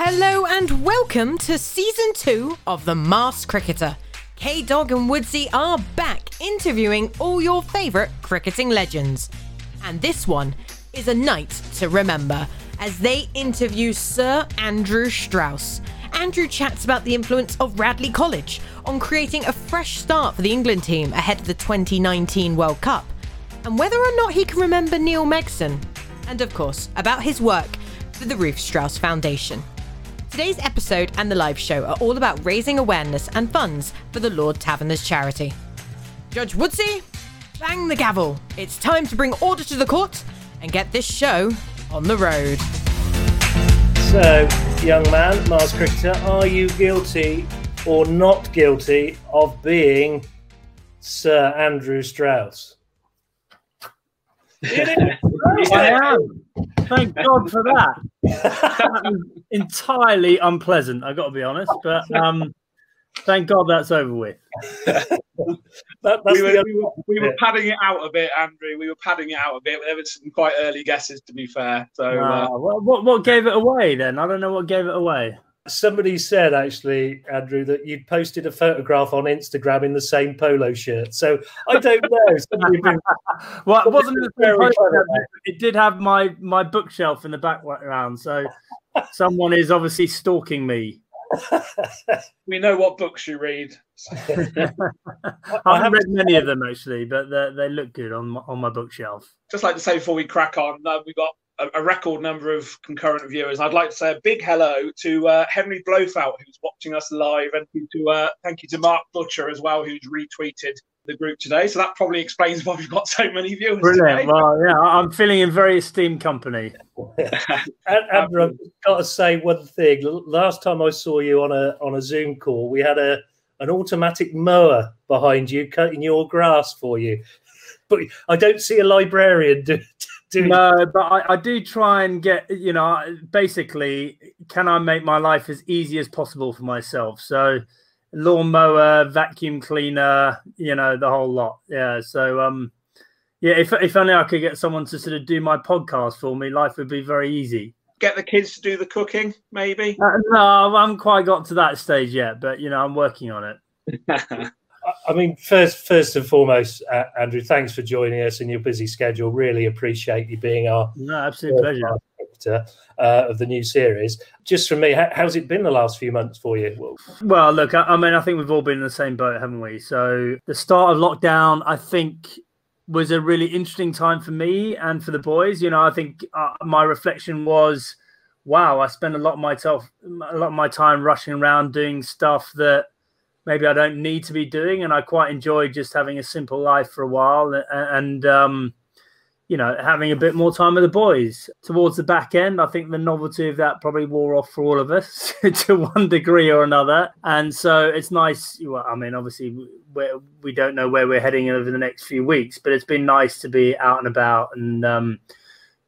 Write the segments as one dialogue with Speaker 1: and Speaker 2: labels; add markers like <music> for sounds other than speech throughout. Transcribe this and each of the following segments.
Speaker 1: Hello and welcome to season two of The Masked Cricketer. K Dog and Woodsy are back interviewing all your favourite cricketing legends. And this one is a night to remember as they interview Sir Andrew Strauss. Andrew chats about the influence of Radley College on creating a fresh start for the England team ahead of the 2019 World Cup, and whether or not he can remember Neil Megson, and of course, about his work for the Ruth Strauss Foundation. Today's episode and the live show are all about raising awareness and funds for the Lord Taverners charity. Judge Woodsy, bang the gavel. It's time to bring order to the court and get this show on the road.
Speaker 2: So, young man, Masked Cricketer, are you guilty or not guilty of being Sir Andrew Strauss? <laughs>
Speaker 3: I am. Thank God for that. That entirely unpleasant. I got to be honest, but um, thank God that's over with. <laughs>
Speaker 2: That- that's
Speaker 4: we were, we, were, we were padding it out a bit, Andrew. We were padding it out a bit. There were some quite early guesses, to be fair. So
Speaker 3: Ah,
Speaker 4: uh,
Speaker 3: what, what what gave it away then? I don't know what gave it away.
Speaker 2: Somebody said actually, Andrew, that you'd posted a photograph on Instagram in the same polo shirt. So I don't know. <laughs> Been-
Speaker 3: Well, it wasn't the same
Speaker 2: clever,
Speaker 3: poster, It did have my my bookshelf in the background, so someone is obviously stalking me. <laughs>
Speaker 4: we know what books you read. <laughs>
Speaker 3: I haven't read many of them actually, but they they look good on my, on my bookshelf.
Speaker 4: Just like to say before we crack on, uh, we've got a, a record number of concurrent viewers. I'd like to say a big hello to uh, Henry Blofeld, who's watching us live, and to uh, thank you to Mark Butcher as well, who's retweeted the group today. So that probably explains <laughs> why we've got so many viewers.
Speaker 3: Brilliant.
Speaker 4: Today.
Speaker 3: Well, yeah, I- I'm feeling in very esteemed company. <laughs>
Speaker 2: And, Andrew, I've got to say one thing. Last time I saw you on a on a Zoom call, we had a an automatic mower behind you cutting your grass for you. <laughs> But I don't see a librarian do, doing
Speaker 3: No, but I, I do try and get, you know, basically, can I make my life as easy as possible for myself? So, lawnmower, vacuum cleaner, you know, the whole lot. Yeah. So, um, yeah, if if only I could get someone to sort of do my podcast for me, life would be very easy.
Speaker 4: Get the kids to do the cooking, maybe.
Speaker 3: Uh, no, I haven't quite got to that stage yet, but you know, I'm working on it. <laughs>
Speaker 2: I- mean, first, first and foremost, uh, Andrew, thanks for joining us in your busy schedule. Really appreciate you being our
Speaker 3: No, absolute pleasure.
Speaker 2: director uh, of the new series. Just from me, how, how's it been the last few months for you? Well,
Speaker 3: Well, look, I, I mean, I think we've all been in the same boat, haven't we? So the start of lockdown, I think, was a really interesting time for me and for the boys. You know, I think uh, my reflection was, wow, I spent a lot of myself, a lot of my time rushing around doing stuff that maybe I don't need to be doing, and I quite enjoy just having a simple life for a while and. um, you know, having a bit more time with the boys. Towards the back end, I think the novelty of that probably wore off for all of us <laughs> to one degree or another. And so it's nice. Well, I mean, obviously, we we don't know where we're heading over the next few weeks, but it's been nice to be out and about and um,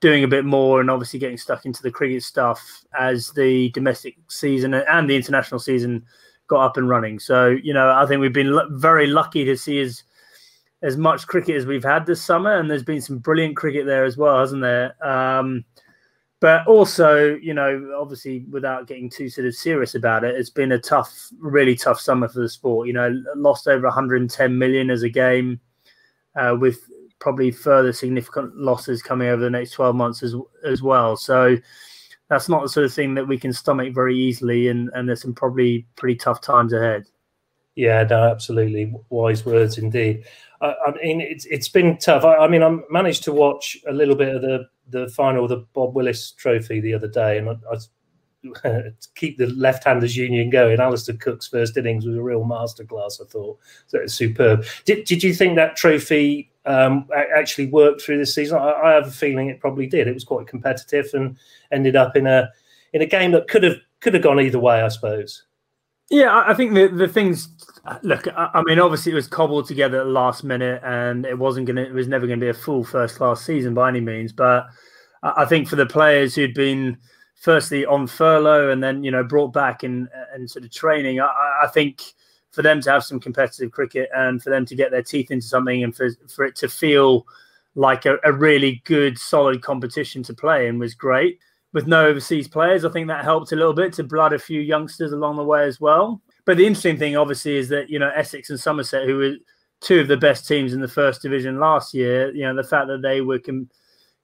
Speaker 3: doing a bit more, and obviously getting stuck into the cricket stuff as the domestic season and the international season got up and running. So you know, I think we've been lu- very lucky to see as as much cricket as we've had this summer, and there's been some brilliant cricket there as well, hasn't there? Um, but also, you know, obviously, without getting too sort of serious about it, it's been a tough, really tough summer for the sport. You know, lost over 110 million as a game, uh, with probably further significant losses coming over the next 12 months as as well. So that's not the sort of thing that we can stomach very easily, and and there's some probably pretty tough times ahead.
Speaker 2: Yeah, no, absolutely wise words indeed. I, I mean, it's it's been tough. I, I mean, I managed to watch a little bit of the the final the Bob Willis Trophy the other day, and I, I <laughs> keep the left-handers union going. Alastair Cook's first innings was a real masterclass. I thought so it's superb. Did did you think that trophy um, actually worked through this season? I, I have a feeling it probably did. It was quite competitive and ended up in a in a game that could have could have gone either way, I suppose.
Speaker 3: Yeah, I think the the things. Look, I I mean, obviously it was cobbled together at the last minute, and it wasn't gonna. It was never going to be a full first class season by any means. But I think for the players who'd been firstly on furlough and then you know brought back and and sort of training, I, I think for them to have some competitive cricket and for them to get their teeth into something and for for it to feel like a, a really good solid competition to play in was great. with no overseas players. I think that helped a little bit to blood a few youngsters along the way as well. But the interesting thing, obviously, is that you know Essex and Somerset, who were two of the best teams in the first division last year, you know the fact that they were com-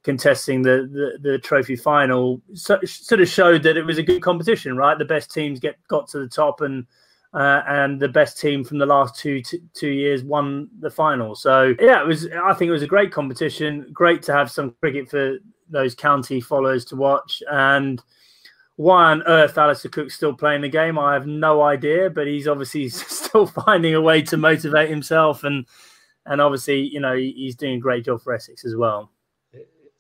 Speaker 3: contesting the, the, the trophy final so, sort of showed that it was a good competition, right? The best teams get got to the top, and uh, and the best team from the last two two years won the final. So yeah, it was. I think it was a great competition. Great to have some cricket for those county followers to watch. And why on earth Alastair Cook's still playing the game, I have no idea. But he's obviously <laughs> still finding a way to motivate himself, and and obviously, you know, he's doing a great job for Essex as well.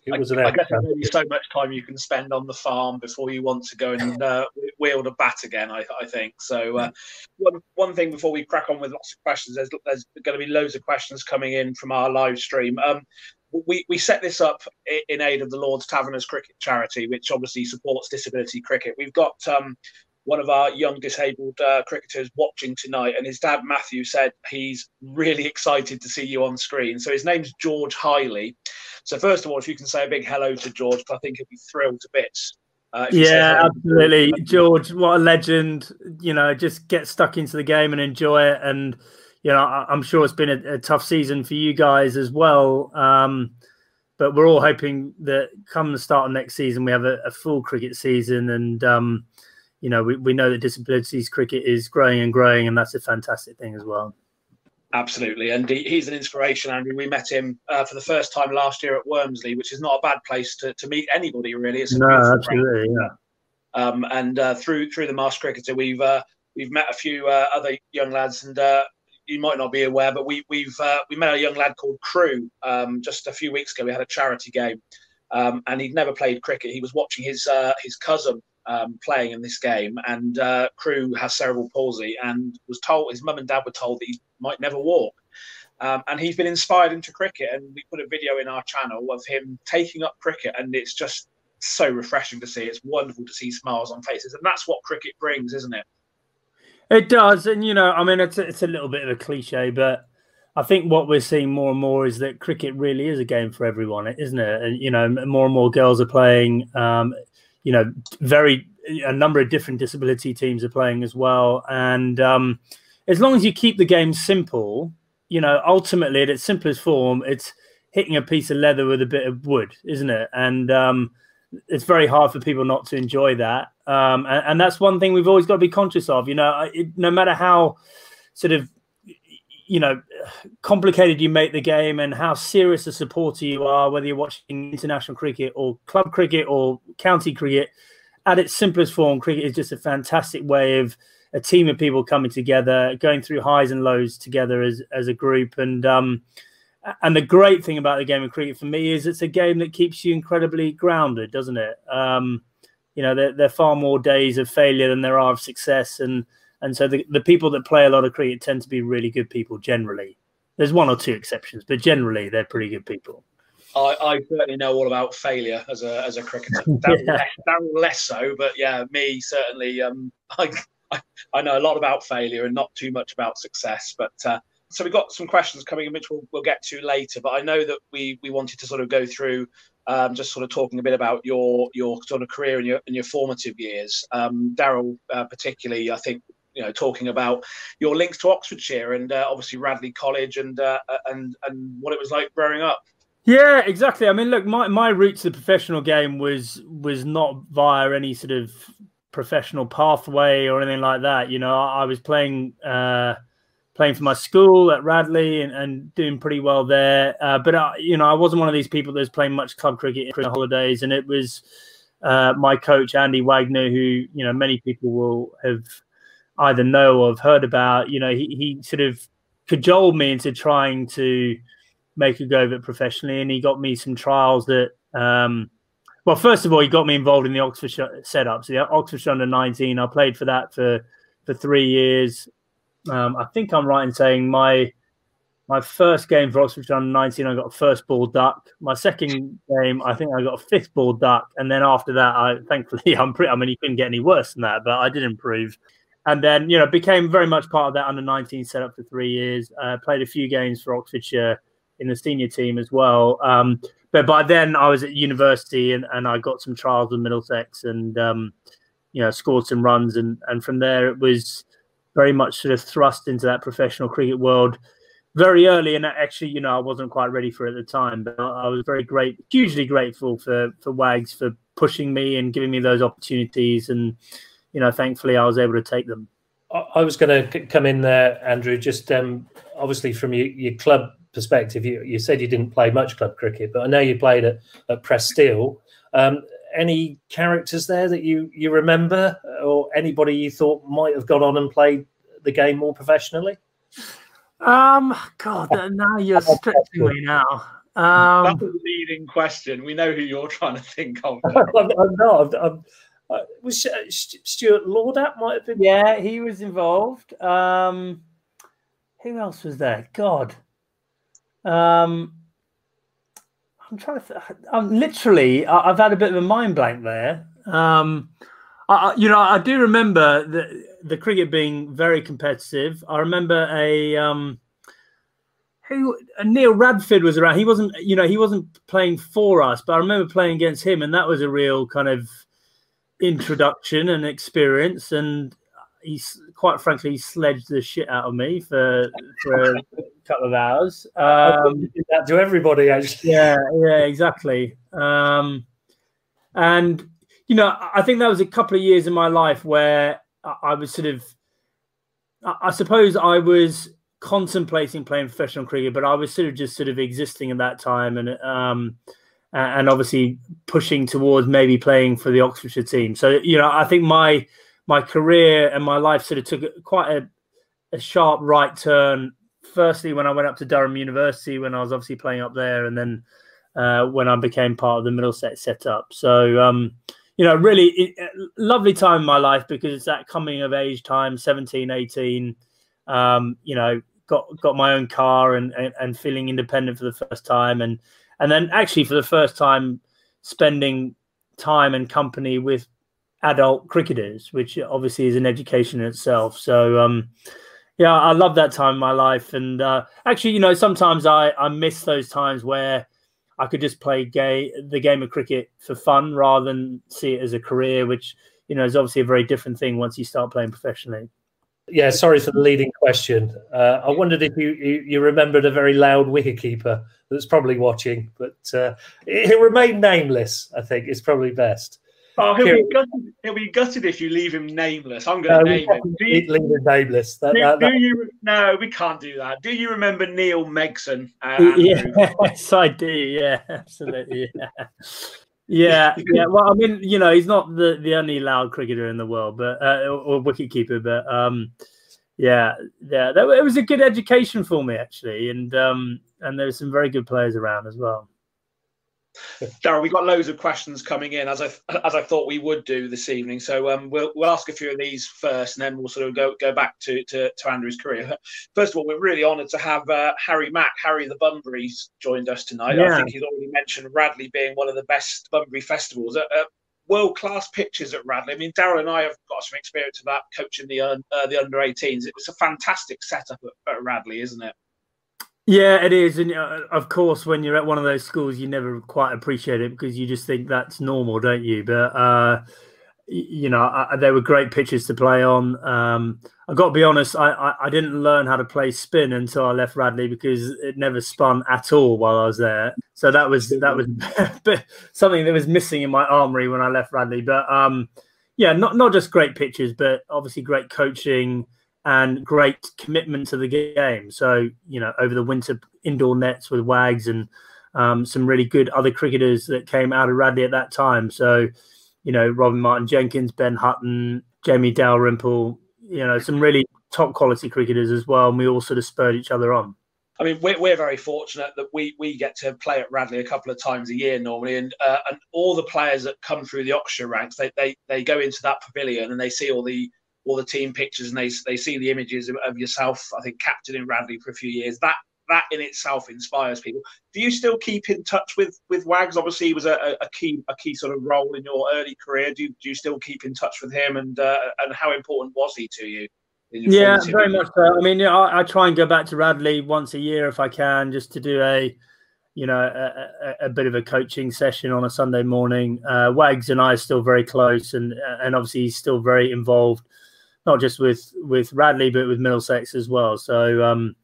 Speaker 4: It was I, I guess there's only so much time you can spend on the farm before you want to go and uh, wield a bat again. I, I think so. Uh, one one thing before we crack on with lots of questions, there's there's going to be loads of questions coming in from our live stream. Um, we, we set this up in aid of the Lord's Taverners Cricket Charity, which obviously supports disability cricket. We've got um, one of our young disabled uh, cricketers watching tonight, and his dad Matthew said he's really excited to see you on screen. So his name's George Hiley. So first of all, if you can say a big hello to George, I think he'll be thrilled to bits.
Speaker 3: Uh, yeah, absolutely, George. What a legend! You know, just get stuck into the game and enjoy it, and you know, I, am sure it's been a, a, tough season for you guys as well. Um, but we're all hoping that come the start of next season, we have a, a full cricket season. And, um, you know, we, we know that disabilities cricket is growing and growing, and that's a fantastic thing as well.
Speaker 4: Absolutely, and he, he's an inspiration, Andrew. We met him uh, for the first time last year at Wormsley, which is not a bad place to, to meet anybody, really.
Speaker 3: It's no, absolutely, yeah.
Speaker 4: Um, and uh, through through the Masked Cricketer, we've uh, we've met a few uh, other young lads, and uh, you might not be aware, but we we've uh, we met a young lad called Crew um, just a few weeks ago. We had a charity game, um, and he'd never played cricket. He was watching his uh, his cousin um, playing in this game, and uh, Crew has cerebral palsy, and was told his mum and dad were told that he might never walk. Um, and he's been inspired into cricket, and we put a video in our channel of him taking up cricket, and it's just so refreshing to see. It's wonderful to see smiles on faces, and that's what cricket brings, isn't it?
Speaker 3: It does, and you know, I mean, it's a, it's a little bit of a cliche, but I think what we're seeing more and more is that cricket really is a game for everyone, isn't it? And you know, more and more girls are playing. Um, you know, very a number of different disability teams are playing as well, and um, as long as you keep the game simple, you know, ultimately at its simplest form, it's hitting a piece of leather with a bit of wood, isn't it? And um, it's very hard for people not to enjoy that. Um, and, and, that's one thing we've always got to be conscious of. You know, it, no matter how sort of you know complicated you make the game and how serious a supporter you are, whether you're watching international cricket or club cricket or county cricket, at its simplest form, cricket is just a fantastic way of a team of people coming together, going through highs and lows together as as a group, and um, and the great thing about the game of cricket for me is it's a game that keeps you incredibly grounded, doesn't it? Um, you know, there, there, are far more days of failure than there are of success, and and so the, the people that play a lot of cricket tend to be really good people generally. There's one or two exceptions, but generally they're pretty good people.
Speaker 4: I, I certainly know all about failure as a as a cricketer. <laughs> Darryl, yeah. less, less, so, but yeah, me certainly. Um, <laughs> I, I, I know a lot about failure and not too much about success, but. Uh, so we've got some questions coming in, which we'll, we'll get to later. But I know that we we wanted to sort of go through um, just sort of talking a bit about your your sort of career and your and your formative years. Um, Darryl, uh, particularly, I think you know talking about your links to Oxfordshire and uh, obviously Radley College and uh, and and what it was like growing up.
Speaker 3: Yeah, exactly. I mean, look, my, my route to the professional game was was not via any sort of professional pathway or anything like that. You know, I, I was playing uh, playing for my school at Radley and, and doing pretty well there. Uh, but I, you know, I wasn't one of these people that was playing much club cricket in the holidays, and it was uh, my coach Andy Wagner, who you know many people will have either know or have heard about. You know, he he sort of cajoled me into trying to make a go of it professionally, and he got me some trials that. Um, well, first of all, he got me involved in the Oxfordshire setup. So the Oxfordshire under 19, I played for that for for three years. Um, I think I'm right in saying my my first game for Oxford under 19, I got a first ball duck. My second game, I think I got a fifth ball duck, and then after that, I thankfully <laughs> I'm pretty. I mean, you couldn't get any worse than that, but I did improve. And then you know became very much part of that under 19 setup for three years. Uh, played a few games for Oxfordshire in the senior team as well. Um, but by then I was at university and, and I got some trials with Middlesex and um, you know scored some runs and and from there it was very much sort of thrust into that professional cricket world very early, and actually, you know, I wasn't quite ready for it at the time, but I was very great, hugely grateful for for Wags for pushing me and giving me those opportunities, and you know, thankfully, I was able to take them.
Speaker 2: I was going to come in there, Andrew. Just um, obviously from your, your club perspective, you, you said you didn't play much club cricket, but I know you played at, at Press Steel. Um, any characters there that you you remember, or anybody you thought might have gone on and played the game more professionally?
Speaker 3: Um, God, now you're <laughs> stretching me now. Um,
Speaker 4: That's a leading question. We know who you're trying to think of.
Speaker 2: I'm, <laughs> I'm not. I'm, I'm, uh, was uh, Stuart Laudat might have been?
Speaker 3: Yeah, he was involved. Um, who else was there? God. Um, I'm trying to. Th- I'm literally. I, have had a bit of a mind blank there. Um, I, you know, I do remember the the cricket being very competitive. I remember a um, who uh, Neil Radford was around. He wasn't, you know, he wasn't playing for us, but I remember playing against him, and that was a real kind of introduction and experience. And he's quite frankly he sledged the shit out of me for for a couple of hours. Um, <laughs>
Speaker 2: that to everybody, actually.
Speaker 3: Yeah, yeah, exactly. Um, and you know, I think that was a couple of years in my life where I was sort of, I suppose I was contemplating playing professional cricket, but I was sort of just sort of existing at that time, and um, and obviously pushing towards maybe playing for the Oxfordshire team. So you know, I think my my career and my life sort of took quite a, a sharp right turn. Firstly, when I went up to Durham University, when I was obviously playing up there, and then uh, when I became part of the Middlesex setup. So um, you know, really it, lovely time in my life because it's that coming of age time, 17, 18. Um, you know, got got my own car and, and, and feeling independent for the first time, and and then actually for the first time spending time and company with adult cricketers, which obviously is an education in itself. So, um, yeah, I love that time in my life, and uh, actually, you know, sometimes I I miss those times where I could just play gay, the game of cricket for fun rather than see it as a career, which you know is obviously a very different thing once you start playing professionally.
Speaker 2: Yeah, sorry for the leading question. Uh, I wondered if you, you, you remembered a very loud wicketkeeper that's probably watching, but uh, he'll remain nameless. I think is probably best.
Speaker 4: Oh, he'll be, gutted, he'll be gutted if you leave him nameless. I'm going to name him.
Speaker 2: Do you, leave him nameless.
Speaker 4: That, do, that, that. do, you? No, we can't do that. Do you remember Neil Megson? Uh, <laughs>
Speaker 3: yes, I do. Yeah, absolutely. Yeah. Yeah, <laughs> yeah. Well, I mean, you know, he's not the, the only loud cricketer in the world, but uh, or, or wicket keeper, but um, yeah, yeah. That, it was a good education for me actually, and um, and there's some very good players around as well. <laughs>
Speaker 4: Darryl, we've got loads of questions coming in as I as I thought we would do this evening. So um, we'll we'll ask a few of these first, and then we'll sort of go go back to to, to Andrew's career. First of all, we're really honoured to have uh, Harry Mack, Harry the Bunbury's joined us tonight. Yeah. I think he's already mentioned Radley being one of the best Bunbury festivals. Uh, uh, World class pitches at Radley. I mean, Darryl and I have got some experience of that coaching the uh, the under 18s. It was a fantastic setup at, at Radley, isn't it?
Speaker 3: Yeah, it is, and uh, of course, when you're at one of those schools, you never quite appreciate it because you just think that's normal, don't you? But uh, you know, I, they were great pitches to play on. Um, I got to be honest, I, I, I, didn't learn how to play spin until I left Radley because it never spun at all while I was there. So that was that was <laughs> something that was missing in my armory when I left Radley. But um, yeah, not not just great pitches, but obviously great coaching and great commitment to the game. So, you know, over the winter indoor nets with Wags and um, some really good other cricketers that came out of Radley at that time. So, you know, Robin Martin Jenkins, Ben Hutton, Jamie Dalrymple, you know, some really top quality cricketers as well. And we all sort of spurred each other on.
Speaker 4: I mean, we're, we're very fortunate that we, we get to play at Radley a couple of times a year normally, and uh, and all the players that come through the Oxfordshire ranks, they, they they go into that pavilion and they see all the all the team pictures and they they see the images of, of yourself. I think captain in Radley for a few years. That that in itself inspires people. Do you still keep in touch with with Wags? Obviously, he was a, a key a key sort of role in your early career. Do you, do you still keep in touch with him? And uh, and how important was he to you?
Speaker 3: Yeah, very much so. I mean, I, I, try and go back to Radley once a year if I can, just to do a you know, a, a, a, bit of a coaching session on a Sunday morning. Uh, Wags and I are still very close, and and obviously he's still very involved, not just with with Radley but with Middlesex as well. So, um,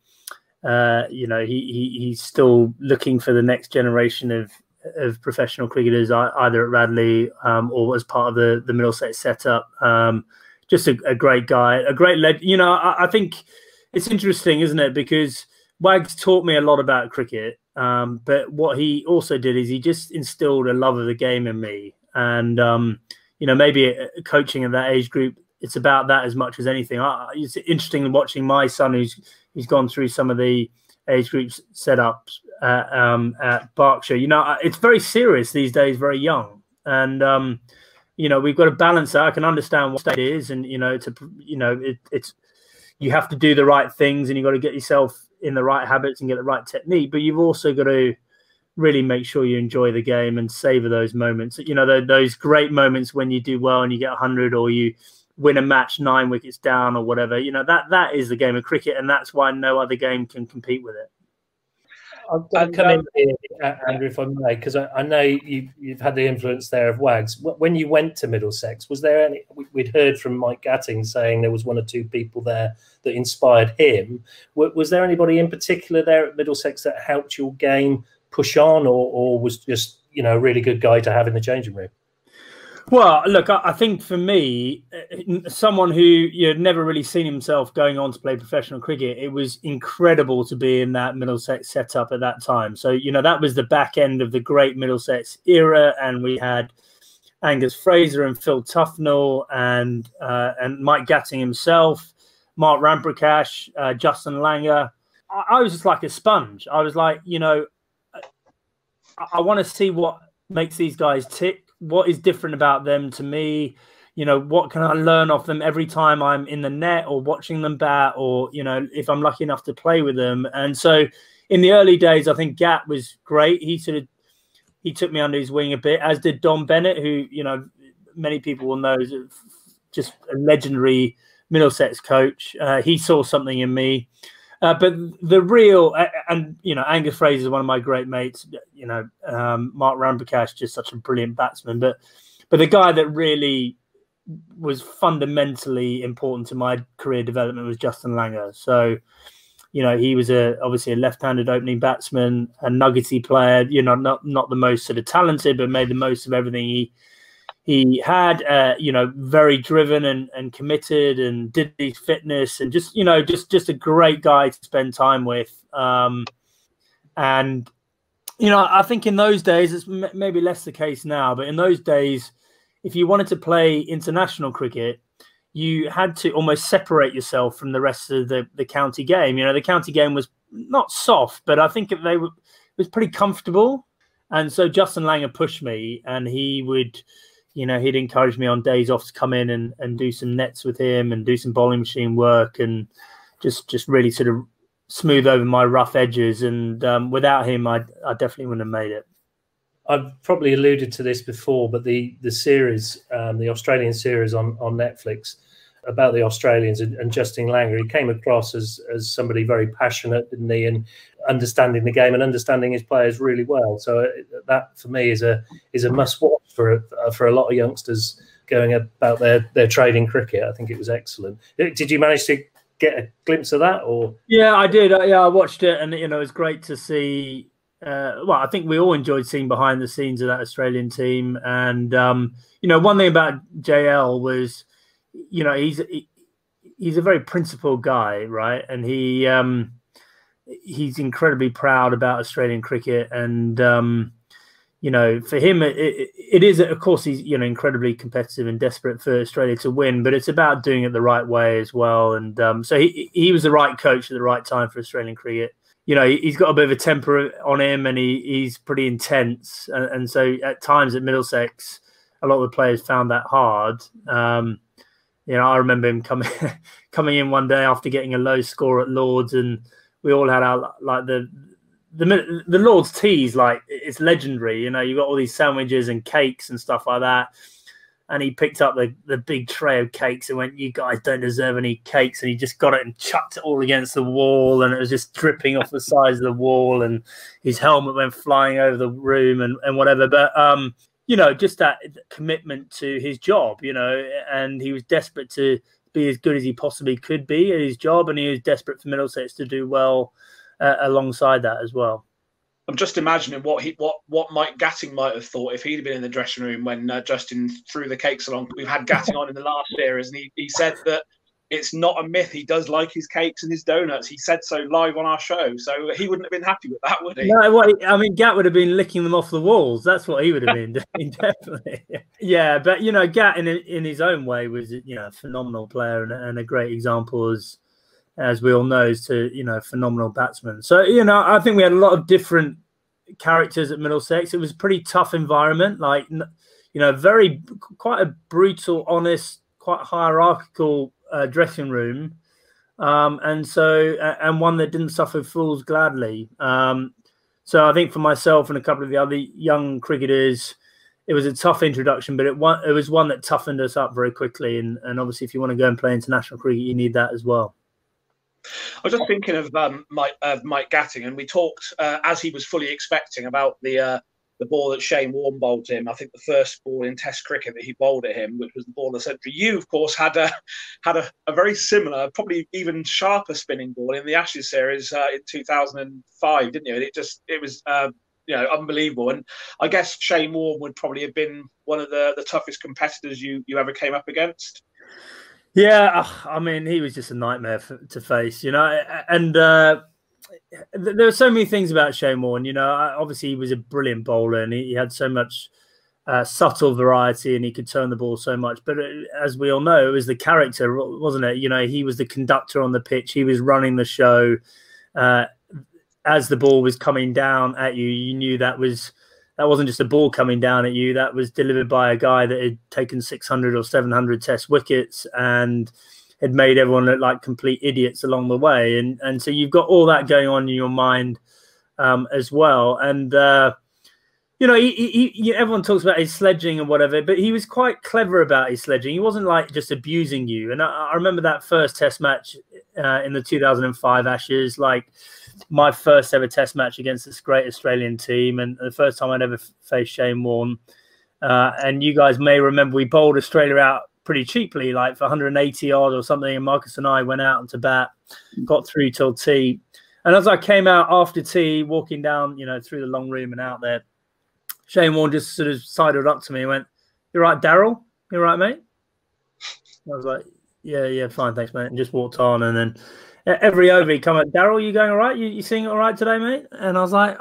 Speaker 3: uh, you know, he, he he's still looking for the next generation of of professional cricketers, either at Radley um, or as part of the the Middlesex setup. Um, just a, a, great guy, a great led. You know, I, I think it's interesting, isn't it? Because Wags taught me a lot about cricket um, but what he also did is he just instilled a love of the game in me. And, um, you know, maybe coaching in that age group, it's about that as much as anything. I, it's interesting watching my son who's who's gone through some of the age groups setups at, um, at Berkshire. You know, it's very serious these days, very young. And, um, you know, we've got to balance that. I can understand what it is. And, you know, to, you know, it, it's, you have to do the right things and you've got to get yourself in the right habits and get the right technique, but you've also got to really make sure you enjoy the game and savor those moments. You know, those great moments when you do well and you get 100 or you win a match nine wickets down or whatever. You know, that that is the game of cricket, and that's why no other game can compete with it.
Speaker 2: I'll, come in here, Andrew, if I may, because I, I, know you, have had the influence there of Wags. When you went to Middlesex, was there any? We'd heard from Mike Gatting saying there was one or two people there that inspired him. Was there anybody in particular there at Middlesex that helped your game push on, or, or was just you know a really good guy to have in the changing room?
Speaker 3: Well, look, I think for me, uh, someone who you had never really seen himself going on to play professional cricket, it was incredible to be in that Middlesex setup at that time. So, you know, that was the back end of the great Middlesex era, and we had Angus Fraser and Phil Tufnell and uh, and Mike Gatting himself, Mark Ramprakash, uh, Justin Langer. I, I, was just like a sponge. I was like, you know, I, I want to see what makes these guys tick what is different about them to me? You know what can i learn off them every time i'm in the net or watching them bat or you know if i'm lucky enough to play with them? And so in the early days i think gat was great. He sort of he took me under his wing a bit as did don bennett who you know many people will know is just a legendary middlesex coach. Uh, he saw something in me uh, but the real, and you know, Angus Fraser is one of my great mates. You know, um, Mark Ramprakash just such a brilliant batsman. But but the guy that really was fundamentally important to my career development was Justin Langer. So, you know, he was a obviously a left-handed opening batsman, a nuggety player. You know, not not the most sort of talented, but made the most of everything he he had uh, you know very driven and, and committed and did his fitness and just you know just just a great guy to spend time with. Um, and you know i think in those days it's maybe less the case now but in those days if you wanted to play international cricket you had to almost separate yourself from the rest of the, the county game. You know the county game was not soft but i think they were it was pretty comfortable. And so justin langer pushed me and he would you know, he'd encourage me on days off to come in and, and do some nets with him and do some bowling machine work and just just really sort of smooth over my rough edges. And um, without him, I I definitely wouldn't have made it.
Speaker 2: I've probably alluded to this before, but the the series, um, the Australian series on on Netflix about the Australians and, and, Justin Langer, he came across as as somebody very passionate, didn't he? And understanding the game and understanding his players really well. So uh, that for me is a is a must watch for uh, for a lot of youngsters going about their their trading cricket. I think it was excellent. Uh, did you manage to get a glimpse of that or
Speaker 3: yeah i did yeah i watched it and you know it's great to see uh, well i think we all enjoyed seeing behind the scenes of that australian team and um, you know one thing about jl was you know he's he, he's a very principled guy right and he um, he's incredibly proud about Australian cricket, and um, you know, for him, it, it is of course he's you know incredibly competitive and desperate for Australia to win, but it's about doing it the right way as well. And um, so he he was the right coach at the right time for Australian cricket. You know, he's got a bit of a temper on him, and he, he's pretty intense. And, and so at times at Middlesex, a lot of the players found that hard. Um, you know, I remember him coming <laughs> coming in one day after getting a low score at Lords and we all had our like the the the Lord's teas like it's legendary. You know, you got all these sandwiches and cakes and stuff like that. and he picked up the, the big tray of cakes and went, "You guys don't deserve any cakes," and he just got it and chucked it all against the wall, and it was just dripping off the sides of the wall, and his helmet went flying over the room and, and whatever. But um, you know, just that commitment to his job, you know, and he was desperate to be as good as he possibly could be at his job, and he was desperate for Middlesex to do well uh, alongside that as well.
Speaker 4: I'm just imagining what he what what Mike Gatting might have thought if he'd been in the dressing room when uh, Justin threw the cakes along. We've had Gatting on in the last series, and he, he said that it's not a myth. He does like his cakes and his donuts. He said so live on our show, so he wouldn't have been happy with that, would he?
Speaker 3: No, what, I mean, Gat would have been licking them off the walls. That's what he would have been doing, <laughs> definitely. Yeah, but you know, Gat in in his own way was you know a phenomenal player and, and a great example as as we all know, is to you know phenomenal batsman. So you know, I think we had a lot of different characters at Middlesex. It was a pretty tough environment, like you know, very quite a brutal, honest, quite hierarchical uh, dressing room, um, and so and one that didn't suffer fools gladly. Um, so I think for myself and a couple of the other young cricketers, it was a tough introduction, but it, one it was one that toughened us up very quickly. And, and obviously, if you want to go and play international cricket, you need that as well.
Speaker 4: I was just thinking of um, Mike, uh, Mike Gatting, and we talked uh, as he was fully expecting about the uh, the ball that Shane Warne bowled to him. I think the first ball in Test cricket that he bowled at him, which was the ball of the century. You, of course, had a had a, a very similar, probably even sharper spinning ball in the Ashes series uh, in 2005, didn't you? And it just it was. Uh, you know, unbelievable, and I guess Shane Warne would probably have been one of the, the toughest competitors you you ever came up against.
Speaker 3: Yeah, I mean, he was just a nightmare for, to face, you know. And uh, there are so many things about Shane Warne. You know, obviously he was a brilliant bowler and he, he had so much uh, subtle variety and he could turn the ball so much. But uh, as we all know, it was the character, wasn't it? You know, he was the conductor on the pitch. He was running the show. Uh, as the ball was coming down at you, you knew that was that wasn't just a ball coming down at you. That was delivered by a guy that had taken 600 or 700 test wickets and had made everyone look like complete idiots along the way. And and so you've got all that going on in your mind um, as well. And uh, you know, he, he, he, everyone talks about his sledging and whatever, but he was quite clever about his sledging. He wasn't like just abusing you. And I, I remember that first Test match uh, in the 2005 Ashes, like my first ever Test match against this great Australian team, and the first time I'd ever faced Shane Warne. Uh, and you guys may remember we bowled Australia out pretty cheaply, like for 180 odd or something. And Marcus and I went out into bat, got through till tea. And as I came out after tea, walking down, you know, through the long room and out there, Shane Warne just sort of sidled up to me and went, "You're right, Daryl. You're right, mate." I was like, "Yeah, yeah, fine, thanks, mate," and just walked on. And then every over he come up, Daryl, you going all right? You, you seeing all right today, mate? And I was like,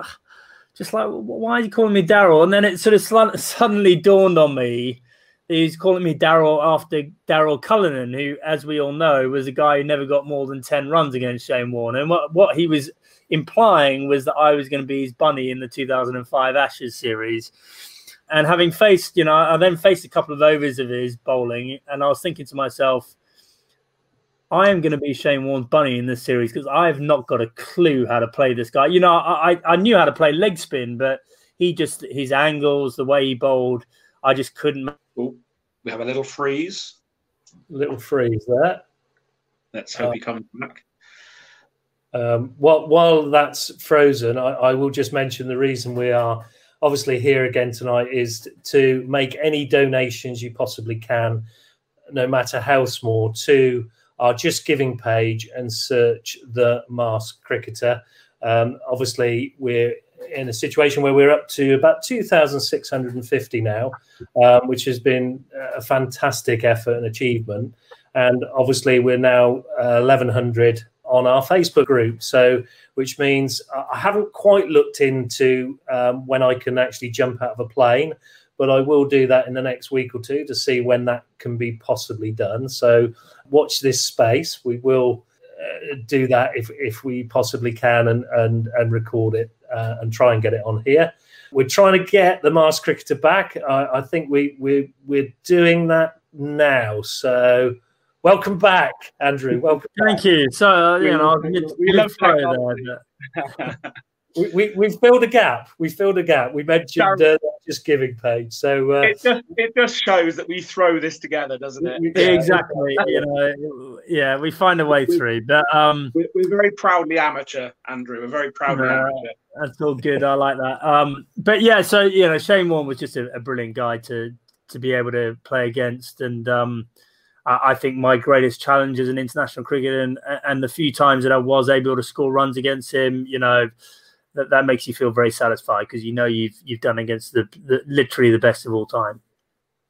Speaker 3: just like, why are you calling me Daryl? And then it sort of <laughs> suddenly dawned on me he's calling me Daryl after Daryl Cullinan, who, as we all know, was a guy who never got more than 10 runs against Shane Warne. And what, what he was implying was that I was going to be his bunny in the 2005 Ashes series. And having faced, you know, I then faced a couple of overs of his bowling, and I was thinking to myself, I am going to be Shane Warne's bunny in this series because I have not got a clue how to play this guy. You know, I, I knew how to play leg spin, but he just, his angles, the way he bowled, I just couldn't.
Speaker 4: Ooh, we have a little freeze.
Speaker 2: Little freeze there.
Speaker 4: Let's hope uh, he comes back.
Speaker 2: Um, while, while that's frozen, I, I, will just mention the reason we are obviously here again tonight is to make any donations you possibly can, no matter how small, to our Just Giving page and search the Masked Cricketer. Um, obviously, we're in a situation where we're up to about 2,650 now, um, which has been a fantastic effort and achievement. And obviously, we're now uh, 1,100 on our Facebook group. So, which means I haven't quite looked into um, when I can actually jump out of a plane, but I will do that in the next week or two to see when that can be possibly done. So, watch this space. We will uh, do that if if we possibly can and and and record it uh, and try and get it on here. We're trying to get the Masked Cricketer back. I, I think we we we're doing that now. So welcome back, Andrew. Welcome. <laughs>
Speaker 3: Thank
Speaker 2: back.
Speaker 3: you. So uh, you know, <laughs> we, we love
Speaker 2: we, we, we filled a gap. We filled a gap. We mentioned uh, just giving page. So uh,
Speaker 4: it just it just shows that we throw this together, doesn't it?
Speaker 3: Yeah, exactly. you know, yeah, we find a way through. But um,
Speaker 4: we're, we're very proudly amateur, Andrew. We're very proudly uh, amateur.
Speaker 3: That's all good. I like that. Um, but yeah, so you know, Shane Warne was just a, a brilliant guy to to be able to play against, and um, I, I think my greatest challenge as an international cricketer, and and the few times that I was able to score runs against him, you know that, that makes you feel very satisfied because you know you've you've done against the, the literally the best of all time.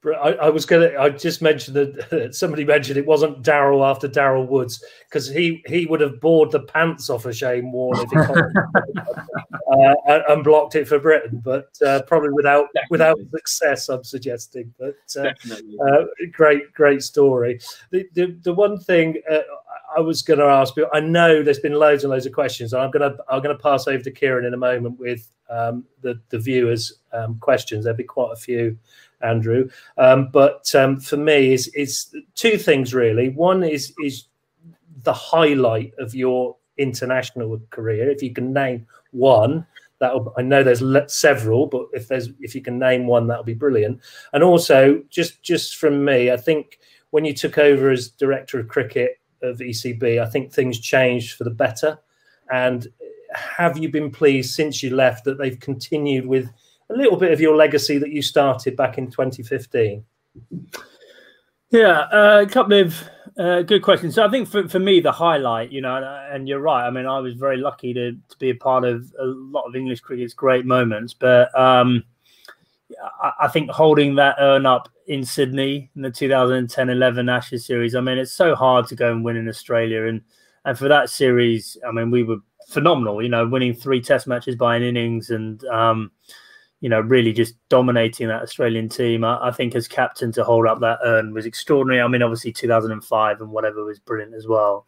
Speaker 2: I, I, was gonna. I just mentioned that <laughs> somebody mentioned it wasn't Daryl after Daryl Woods because he he would have bored the pants off of Shane Warne if he <laughs> uh, and blocked it for Britain, but uh, probably without Definitely. without success. I'm suggesting, but uh, uh great great story. The the, the one thing uh, I was going to ask, but I know there's been loads and loads of questions. I'm going to I'm going to pass over to Kieran in a moment with um, the the viewers' um, questions. There'll be quite a few, Andrew. Um, but um, for me, is is two things really. One is is the highlight of your international career. If you can name one, that I know there's several, but if there's if you can name one, that'll be brilliant. And also, just just from me, I think when you took over as director of cricket of ECB, I think things changed for the better. And have you been pleased since you left that they've continued with a little bit of your legacy that you started back in 2015?
Speaker 3: Yeah, uh, a couple of uh, good questions. So I think for, for me, the highlight, you know, and you're right. I mean, I was very lucky to, to be a part of a lot of English cricket's great moments, but um, I, think holding that urn up in Sydney in the 2010-11 Ashes series. I mean, it's so hard to go and win in Australia, and and for that series, I mean, we were phenomenal. You know, winning three Test matches by an innings, and um, you know, really just dominating that Australian team. I, I, think as captain to hold up that urn was extraordinary. I mean, obviously 2005 and whatever was brilliant as well.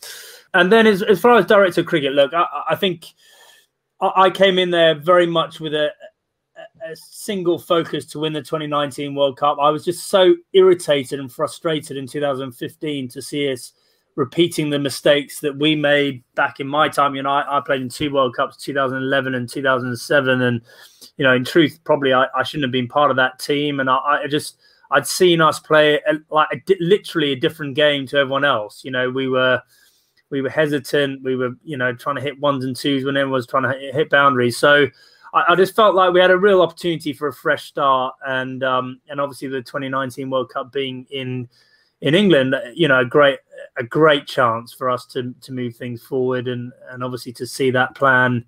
Speaker 3: And then as, as far as director cricket, look, I, I think I, I came in there very much with a, a single focus to win the 2019 World Cup. I was just so irritated and frustrated in 2015 to see us repeating the mistakes that we made back in my time. You know, I, I played in two World Cups, 2011 and 2007, and you know, in truth, probably I, I shouldn't have been part of that team. And I, I just I'd seen us play a, like a, literally a different game to everyone else. You know, we were we were hesitant. We were you know trying to hit ones and twos when everyone was trying to hit, hit boundaries. So I, I, just felt like we had a real opportunity for a fresh start, and um, and obviously the 2019 World Cup being in in England, you know, a great a great chance for us to to move things forward, and and obviously to see that plan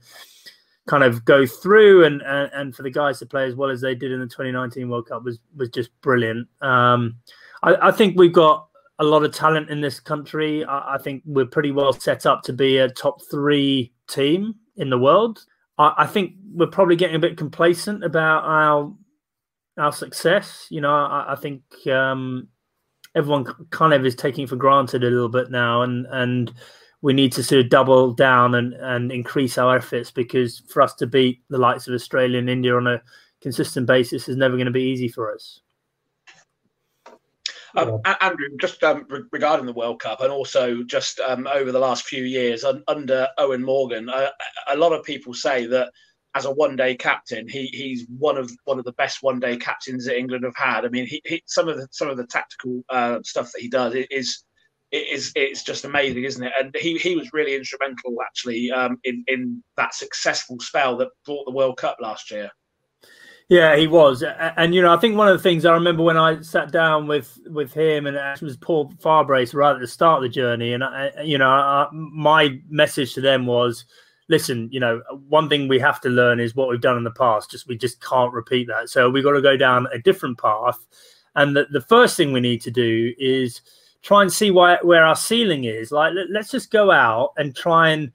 Speaker 3: kind of go through and, and, and for the guys to play as well as they did in the 2019 World Cup was was just brilliant. Um, I, I, think we've got a lot of talent in this country. I, I, think we're pretty well set up to be a top three team in the world. I, I think we're probably getting a bit complacent about our our success. You know, I, I think um, everyone kind of is taking for granted a little bit now, and and we need to sort of double down and and increase our efforts because for us to beat the likes of Australia and India on a consistent basis is never going to be easy for us.
Speaker 4: Um, Andrew, just um, re- regarding the World Cup and also just um, over the last few years un- under Eoin Morgan, uh, a lot of people say that as a one-day captain, he, he's one of one of the best one-day captains that England have had. I mean, he, he some of the some of the tactical uh, stuff that he does is is it's just amazing, isn't it? And he, he was really instrumental actually um, in in that successful spell that brought the World Cup last year.
Speaker 3: Yeah, he was, and you know, I think one of the things I remember when I sat down with with him, and it was Paul Farbrace right at the start of the journey, and I, you know, I, my message to them was, listen, you know, one thing we have to learn is what we've done in the past. Just we just can't repeat that. So we've got to go down a different path, and the, the first thing we need to do is try and see why, where our ceiling is. Like, let, let's just go out and try and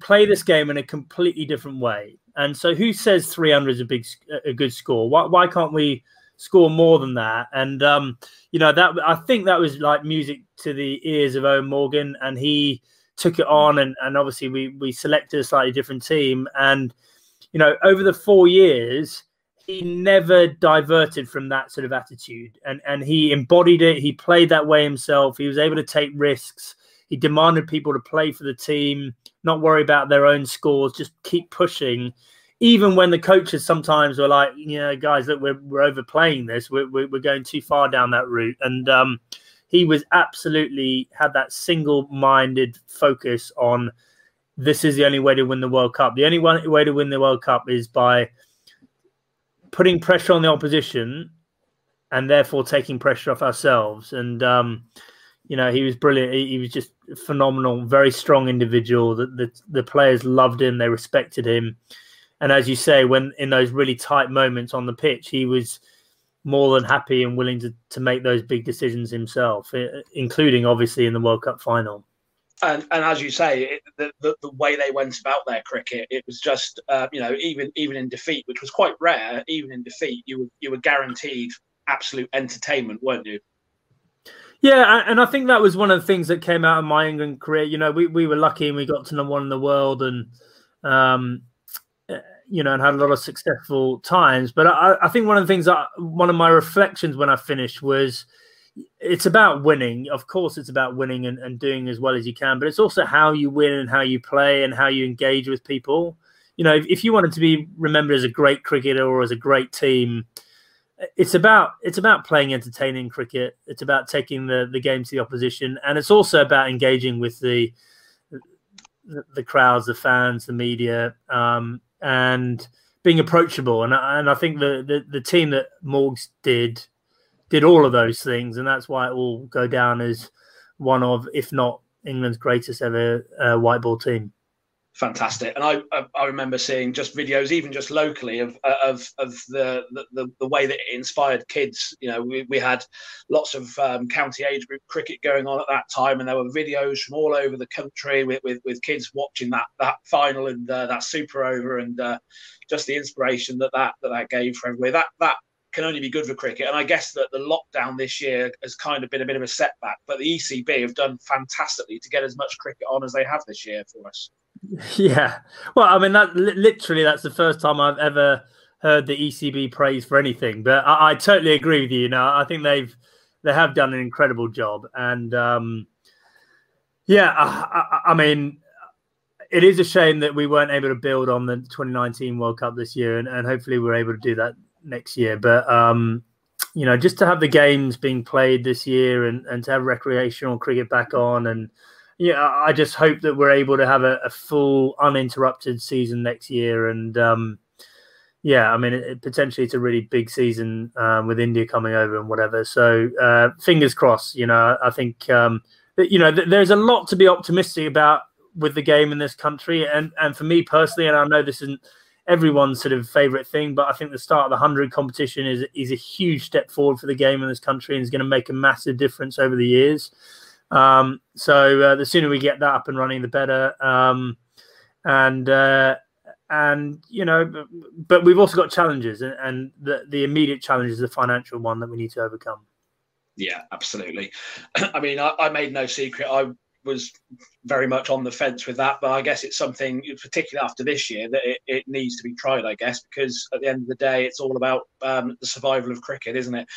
Speaker 3: play this game in a completely different way and so, who says 300 is a big, a good score? Why, why can't we score more than that? And um, you know that I think that was like music to the ears of Eoin Morgan, and he took it on. And, and obviously, we we selected a slightly different team. And you know, over the four years, he never diverted from that sort of attitude, and and he embodied it. He played that way himself. He was able to take risks. He demanded people to play for the team, not worry about their own scores, just keep pushing even when the coaches sometimes were like, you know, guys, look, we're, we're overplaying this. We're, we're, going too far down that route. And um, he was absolutely had that single minded focus on this is the only way to win the World Cup. The only one way to win the World Cup is by putting pressure on the opposition and therefore taking pressure off ourselves. And, um, you know, he was brilliant. He, he was just phenomenal, very strong individual. The, the, the players loved him, they respected him. And as you say, when in those really tight moments on the pitch, he was more than happy and willing to, to make those big decisions himself, including obviously in the World Cup final.
Speaker 4: And, and as you say, it, the, the, the way they went about their cricket, it was just uh, you know even even in defeat, which was quite rare. Even in defeat, you were you were guaranteed absolute entertainment, weren't you?
Speaker 3: Yeah, and I think that was one of the things that came out of my England career. You know, we, we were lucky and we got to number one in the world, and um, you know, and had a lot of successful times. But I, I think one of the things that one of my reflections when I finished was it's about winning. Of course, it's about winning and, and doing as well as you can, but it's also how you win and how you play and how you engage with people. You know, if, if you wanted to be remembered as a great cricketer or as a great team, it's about it's about playing entertaining cricket. It's about taking the the game to the opposition, and it's also about engaging with the the, crowds, the fans, the media. Um, and being approachable. And and I think the the, the team that Morgs did did all of those things, and that's why it will go down as one of, if not England's greatest ever uh, white ball team
Speaker 4: fantastic. And I, I remember seeing just videos, even just locally, of of of the the, the way that it inspired kids. You know, we, we had lots of um, county age group cricket going on at that time, and there were videos from all over the country with with, with kids watching that that final and uh, that super over, and uh, just the inspiration that that that, that gave for everybody. That that can only be good for cricket. And I guess that the lockdown this year has kind of been a bit of a setback, but the ECB have done fantastically to get as much cricket on as they have this year for us. <laughs>
Speaker 3: Yeah. Well, I mean, that literally, that's the first time I've ever heard the ECB praise for anything. But I, I totally agree with you. You know, I think they've they have done an incredible job, and um, yeah, I, I, I mean, it is a shame that we weren't able to build on the 2019 World Cup this year, and, and hopefully we're able to do that next year. But um, you know, just to have the games being played this year and, and to have recreational cricket back on and yeah, I just hope that we're able to have a, a full, uninterrupted season next year. And um, yeah, I mean, it, it, potentially it's a really big season um, with India coming over and whatever. So uh, fingers crossed. You know, I think um, you know th- there's a lot to be optimistic about with the game in this country, and and for me personally, and I know this isn't everyone's sort of favorite thing, but I think the start of the hundred competition is is a huge step forward for the game in this country and is going to make a massive difference over the years. Um, so uh, the sooner we get that up and running, the better. Um, and uh, and you know, but we've also got challenges, and, and the the immediate challenge is the financial one that we need to overcome.
Speaker 4: Yeah, absolutely. <clears throat> I mean, I, I made no secret. I was very much on the fence with that, but I guess it's something, particularly after this year, that it, it needs to be tried. I guess because at the end of the day, it's all about um, the survival of cricket, isn't it?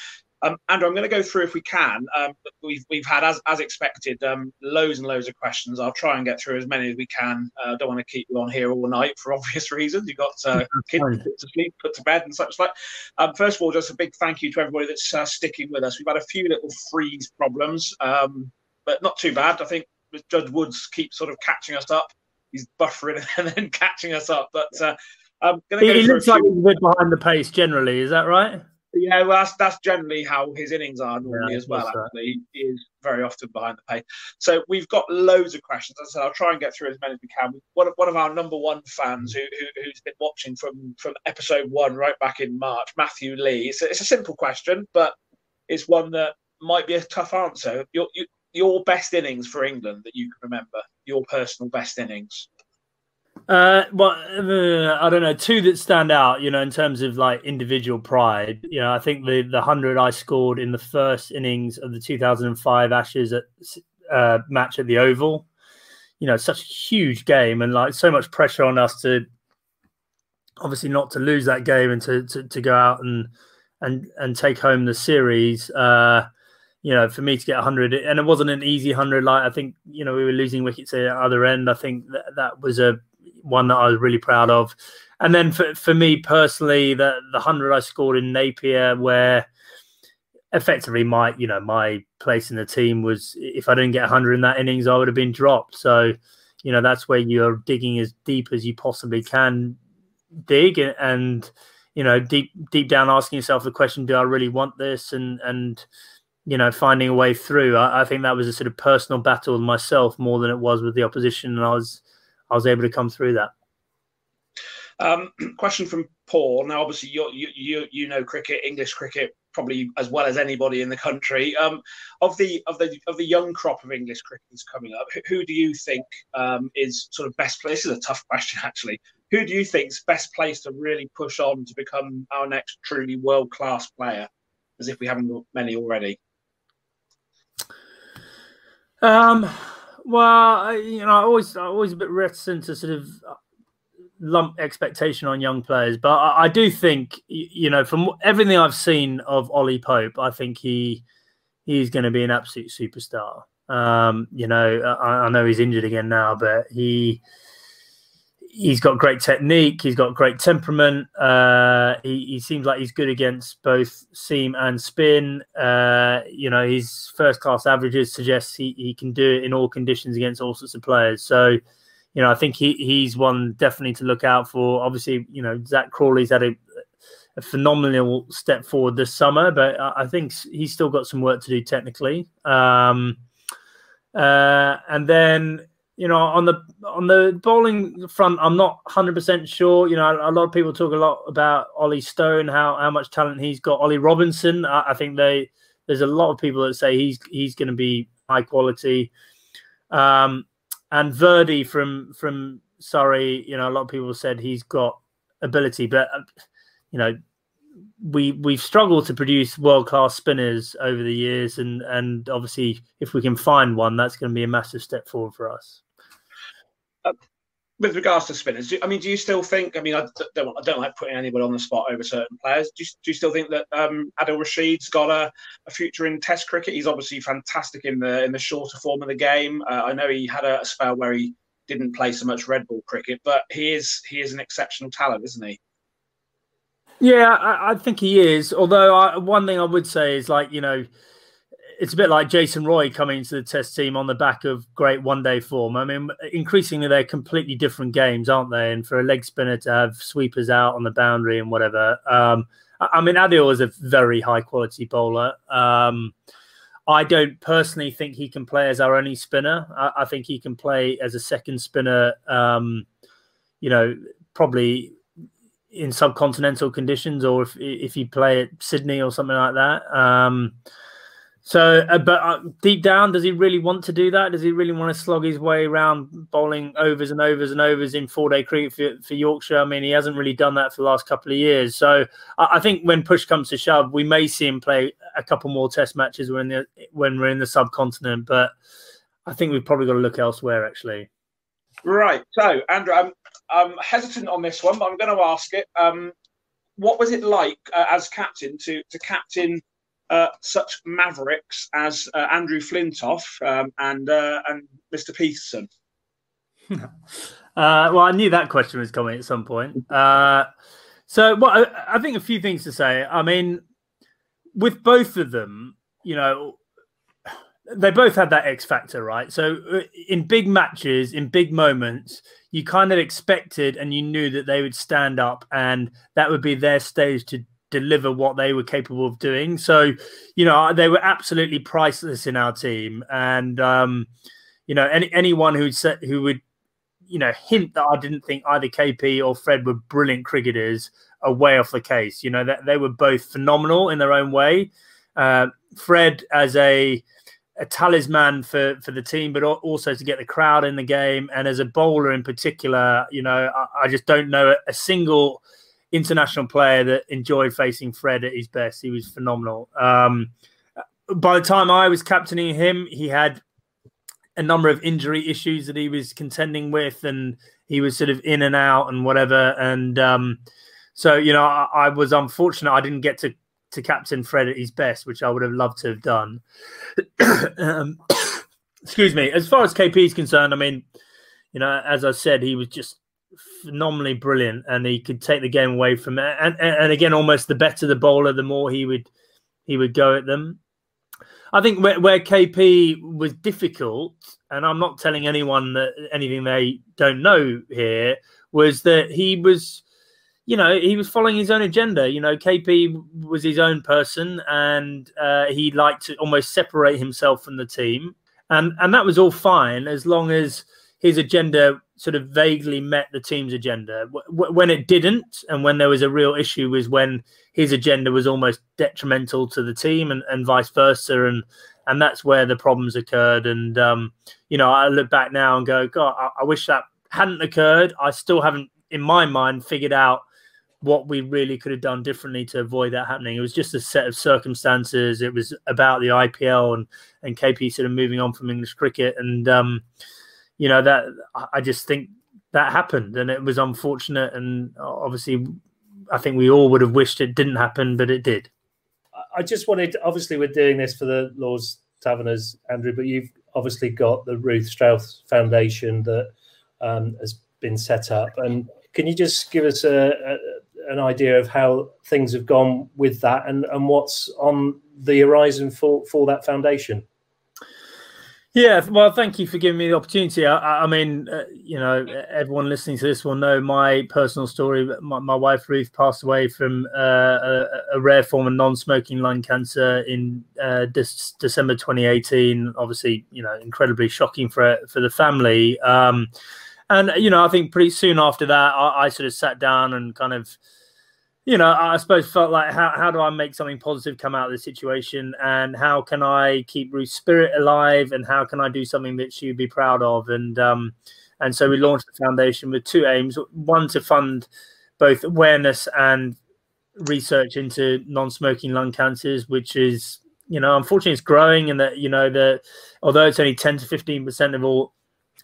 Speaker 4: Um, Andrew, I'm going to go through if we can. Um, we've we've had as as expected um, loads and loads of questions. I'll try and get through as many as we can. I uh, don't want to keep you on here all night for <laughs> obvious reasons. You've got uh, kids to sleep, put to bed, and such like. Um, first of all, just a big thank you to everybody that's uh, sticking with us. We've had a few little freeze problems, um, but not too bad. I think Judge Woods keeps sort of catching us up. He's buffering <laughs> and then catching us up, but. Uh, I'm gonna
Speaker 3: he, looks like he's a bit behind the pace generally. Is that right?
Speaker 4: Yeah, well, that's that's generally how his innings are normally yeah, as well. Actually, he is very often behind the pace. So we've got loads of questions. As I said, I'll try and get through as many as we can. One of one of our number one fans who, who has been watching from from episode one right back in March, Matthew Lee. It's a, it's a simple question, but it's one that might be a tough answer. Your you, your best innings for England that you can remember. Your personal best innings.
Speaker 3: Uh, well, uh, I don't know. Two that stand out, you know, in terms of like individual pride. You know, I think the the hundred I scored in the first innings of the 2005 Ashes at uh, match at the Oval. You know, such a huge game and like so much pressure on us to obviously not to lose that game and to to, to go out and and and take home the series. Uh, you know, for me to get 100, and it wasn't an easy 100. Like I think, you know, we were losing wickets at the other end. I think that that was a one that I was really proud of. And then for, for me personally, the the hundred I scored in Napier, where effectively my you know my place in the team was if I didn't get 100 in that innings, I would have been dropped. So you know that's where you're digging as deep as you possibly can dig, and you know deep deep down asking yourself the question, do I really want this? And and you know finding a way through. I, I think that was a sort of personal battle with myself more than it was with the opposition, and I was I was able to come through that.
Speaker 4: Um, <clears throat> question from Paul. Now, obviously, you you you know cricket, English cricket, probably as well as anybody in the country. Um, of the of the of the young crop of English cricketers coming up, who, do you think um, is sort of best placed? This is a tough question, actually. Who do you think is best placed to really push on to become our next truly world class player? As if we haven't got many already.
Speaker 3: Um. Well, you know, I always, I always a bit reticent to sort of lump expectation on young players, but I, I, do think you know from everything I've seen of Ollie Pope, I think he he's going to be an absolute superstar. Um, you know, I, I, know he's injured again now, but he he's got great technique. He's got great temperament. Uh, he, he seems like he's good against both seam and spin. Uh, you know, his first class averages suggest he, he can do it in all conditions against all sorts of players. So you know, I think he he's one definitely to look out for. Obviously, you know, Zak Crawley's had a, a phenomenal step forward this summer, but I think he's still got some work to do technically. Um, uh, and then you know, on the on the bowling front, I'm not 100 percent sure. You know, a lot of people talk a lot about Ollie Stone, how how much talent he's got. Ollie Robinson, I, I think they there's a lot of people that say he's he's going to be high quality. Um, and Virdi from from Surrey, you know, a lot of people said he's got ability, but uh, you know, we we've struggled to produce world class spinners over the years, and and obviously, if we can find one, that's going to be a massive step forward for us.
Speaker 4: With regards to spinners, do, I mean, do you still think? I mean, I don't, I don't like putting anybody on the spot over certain players. Do you, do you still think that um, Adil Rashid's got a, a, future in Test cricket? He's obviously fantastic in the in the shorter form of the game. Uh, I know he had a, a, spell where he didn't play so much red ball cricket, but he is he is an exceptional talent, isn't he?
Speaker 3: Yeah, I, I think he is. Although I, one thing I would say is like you know it's a bit like Jason Roy coming into the test team on the back of great one day form. I mean, increasingly they're completely different games, aren't they? And for a leg spinner to have sweepers out on the boundary and whatever. Um, I mean, Adil is a very high quality bowler. Um, I don't personally think he can play as our only spinner. I, I think he can play as a second spinner, um, you know, probably in subcontinental conditions or if if you play at Sydney or something like that. Um, so, uh, but uh, deep down, does he really want to do that? Does he really want to slog his way around bowling overs and overs and overs in four day cricket for, for, Yorkshire? I mean, he hasn't really done that for the last couple of years. So, I, I, think when push comes to shove, we may see him play a couple more Test matches when the when we're in the subcontinent. But I think we've probably got to look elsewhere, actually.
Speaker 4: Right. So, Andrew, I'm, I'm hesitant on this one, but I'm going to ask it. Um, what was it like uh, as captain to to captain? Uh, such mavericks as uh, Andrew Flintoff um, and uh, and Mr. Pietersen? <laughs>
Speaker 3: Uh, well, I knew that question was coming at some point. Uh, so, well, I, I think a few things to say. I mean, with both of them, you know, they both had that X factor, right? So, in big matches, in big moments, you kind of expected and you knew that they would stand up and that would be their stage to deliver what they were capable of doing. So, you know, they were absolutely priceless in our team. And um, you know, any anyone who said who would, you know, hint that I didn't think either KP or Fred were brilliant cricketers are way off the case. You know, that they were both phenomenal in their own way. Uh, Fred as a a talisman for for the team, but also to get the crowd in the game, and as a bowler in particular, you know, I, I just don't know a single international player that enjoyed facing Fred at his best. He was phenomenal. Um, by the time I was captaining him, he had a number of injury issues that he was contending with, and he was sort of in and out and whatever. And um, so, you know, I, I, was unfortunate I didn't get to to captain Fred at his best, which I would have loved to have done. <coughs> um, <coughs> excuse me. As far as KP is concerned, I mean, you know, as I said, he was just phenomenally brilliant, and he could take the game away from it. And, and and again, almost the better the bowler, the more he would he would go at them. I think where, where KP was difficult, and I'm not telling anyone that anything they don't know here, was that he was, you know, he was following his own agenda. You know, KP was his own person, and uh, he liked to almost separate himself from the team, and and that was all fine as long as his agenda sort of vaguely met the team's agenda. When it didn't, and when there was a real issue, was when his agenda was almost detrimental to the team, and, and vice versa, and and that's where the problems occurred. And um, you know, I look back now and go, God, I, I wish that hadn't occurred. I still haven't, in my mind, figured out what we really could have done differently to avoid that happening. It was just a set of circumstances. It was about the IPL and and KP sort of moving on from English cricket, and um, you know that I just think that happened, and it was unfortunate. And obviously, I think we all would have wished it didn't happen, but it did.
Speaker 2: I just wanted, obviously, we're doing this for the Lords Taverners, Andrew, but you've obviously got the Ruth Strauss Foundation that um, has been set up, and can you just give us a, a an idea of how things have gone with that and, and what's on the horizon for, for that foundation?
Speaker 3: Yeah, well, thank you for giving me the opportunity. I, I mean, uh, you know, everyone listening to this will know my personal story. My, my wife Ruth passed away from uh, a, a, rare form of non-smoking lung cancer in uh, December 2018. Obviously, you know, incredibly shocking for for the family. Um, and you know, I think pretty soon after that, I, I sort of sat down and kind of you know, I suppose felt like how, how do I make something positive come out of this situation? And how can I keep Ruth's spirit alive? And how can I do something that she'd be proud of? And um, and so we launched the foundation with two aims: one to fund both awareness and research into non-smoking lung cancers, which is you know unfortunately it's growing, and that you know that although it's only ten to fifteen percent of all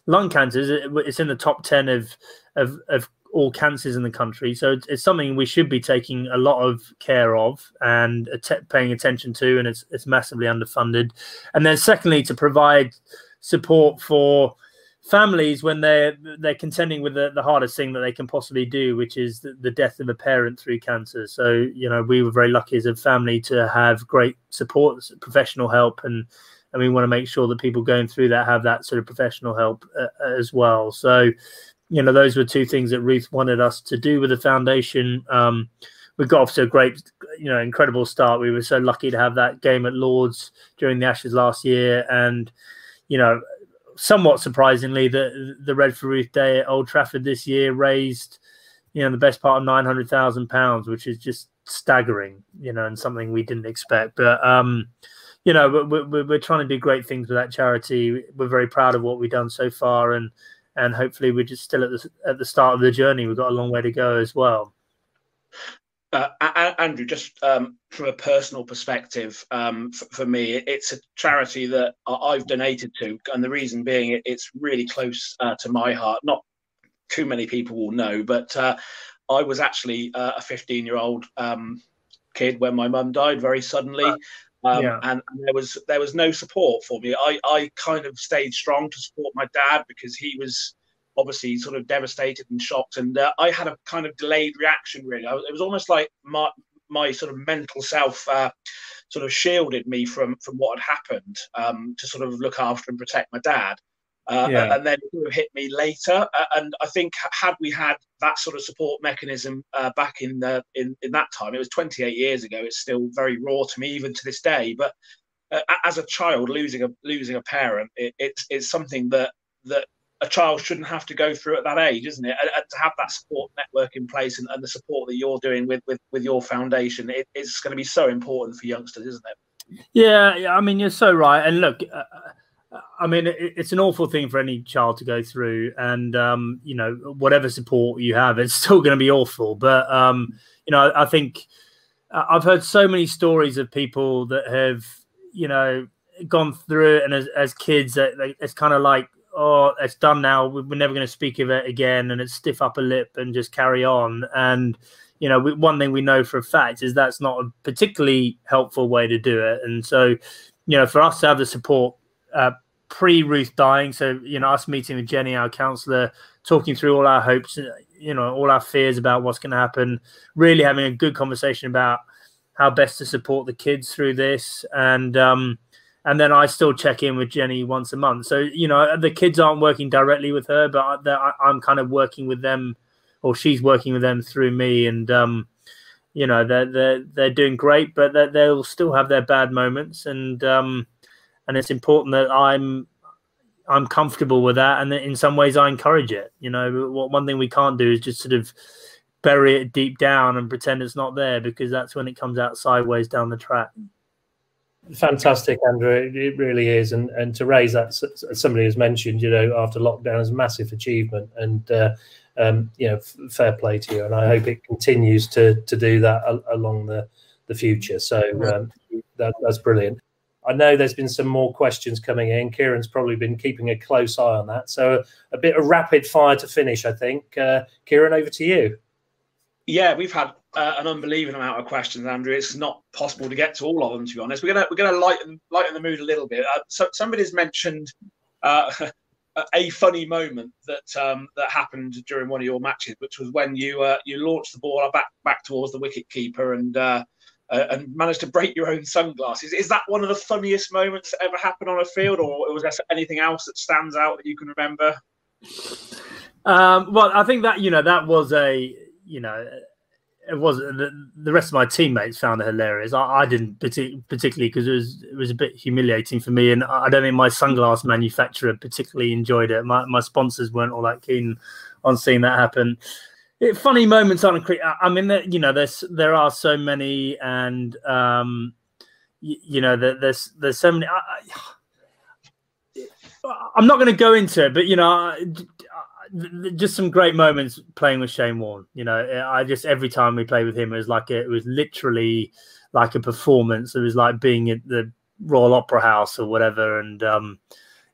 Speaker 3: lung cancers, it's in the top ten of of, of all cancers in the country. So it's, it's, something we should be taking a lot of care of and att- paying attention to, and it's, it's massively underfunded. And then, secondly, to provide support for families when they're they're contending with the, the hardest thing that they can possibly do, which is the, the death of a parent through cancer. So you know, we were very lucky as a family to have great support, professional help, and and we want to make sure that people going through that have that sort of professional help uh, as well. So you know, those were two things that Ruth wanted us to do with the foundation. Um, we got off to a great, you know, incredible start. We were so lucky to have that game at Lords during the Ashes last year, and you know, somewhat surprisingly, the the Red for Ruth Day at Old Trafford this year raised, you know, the best part of nine hundred thousand pounds, which is just staggering, you know, and something we didn't expect. But um, you know, we're, we're trying to do great things with that charity. We're very proud of what we've done so far, and and hopefully we're just still at the at the start of the journey. We've got a long way to go as well.
Speaker 4: Uh, Andrew, just um, from a personal perspective, um, for, for, me, it's a charity that I've donated to, and the reason being it's really close uh, to my heart. Not too many people will know, but uh, I was actually uh, a 15 year old um, kid when my mum died very suddenly. Um, yeah. and, there was there was no support for me. I, I kind of stayed strong to support my dad because he was obviously sort of devastated and shocked, and uh, I had a kind of delayed reaction. Really, was, it was almost like my my sort of mental self uh, sort of shielded me from from what had happened um, to sort of look after and protect my dad. Uh, yeah. and then it hit me later. Uh, and I think had we had that sort of support mechanism uh, back in the in, in that time, it was 28 years ago. It's still very raw to me even to this day. But uh, as a child, losing a losing a parent, it, it's it's something that that a child shouldn't have to go through at that age, isn't it? And, and to have that support network in place and, and, the support that you're doing with with, with your foundation, it, it's going to be so important for youngsters, isn't it?
Speaker 3: Yeah, I mean, you're so right. And look. Uh, I mean, it's an awful thing for any child to go through, and um, you know, whatever support you have, it's <laughs> still going to be awful. But um, you know, I think I've heard so many stories of people that have, you know, gone through it, and as, as kids, it's kind of like, oh, it's done now. We're never going to speak of it again, and it's stiff upper lip and just carry on. And you know, one thing we know for a fact is that's not a particularly helpful way to do it. And so, you know, for us to have the support uh, pre Ruth dying. So you know, us meeting with Jenny, our counsellor, talking through all our hopes, you know, all our fears about what's going to happen. Really having a good conversation about how best to support the kids through this, and um, and then I still check in with Jenny once a month. So you know, the kids aren't working directly with her, but I'm kind of working with them, or she's working with them through me, and um, you know, they're they're they're doing great, but they'll still have their bad moments, and um, and it's important that I'm I'm comfortable with that, and in some ways I encourage it. You know, what one thing we can't do is just sort of bury it deep down and pretend it's not there because that's when it comes out sideways down the track.
Speaker 2: Fantastic, Andrew. It really is, and and to raise that, somebody has mentioned, you know, after lockdown is a massive achievement, and uh, um, you know, f- fair play to you, and I hope it continues to to do that along the the future. So um, that, that's brilliant. I know there's been some more questions coming in. Kieran's probably been keeping a close eye on that. So a, a bit of rapid fire to finish, I think. Uh, Kieran, over to you.
Speaker 4: Yeah, we've had uh, an unbelievable amount of questions, Andrew. It's not possible to get to all of them, to be honest. We're gonna we're gonna lighten lighten the mood a little bit. Uh, so somebody's mentioned uh, <laughs> a funny moment that um, that happened during one of your matches, which was when you uh, you launched the ball back back towards the wicket keeper and uh, and managed to break your own sunglasses. Is that one of the funniest moments that ever happened on a field, or was there anything else that stands out that you can remember?
Speaker 3: Um, well, I think that you know that was a you know it was the, the rest of my teammates found it hilarious. I, I didn't partic- particularly because it was it was a bit humiliating for me, and I don't think my sunglass manufacturer particularly enjoyed it. My my sponsors weren't all that keen on seeing that happen it, funny moments on a creek. I mean, you know, there's there are so many, and um, you, you know, there's there's so many. I, am <sighs> not going to go into it, but you know, just some great moments playing with Shane Warne. You know, I just every time we played with him, it was like a, it was literally like a performance. It was like being at the Royal Opera House or whatever, and um,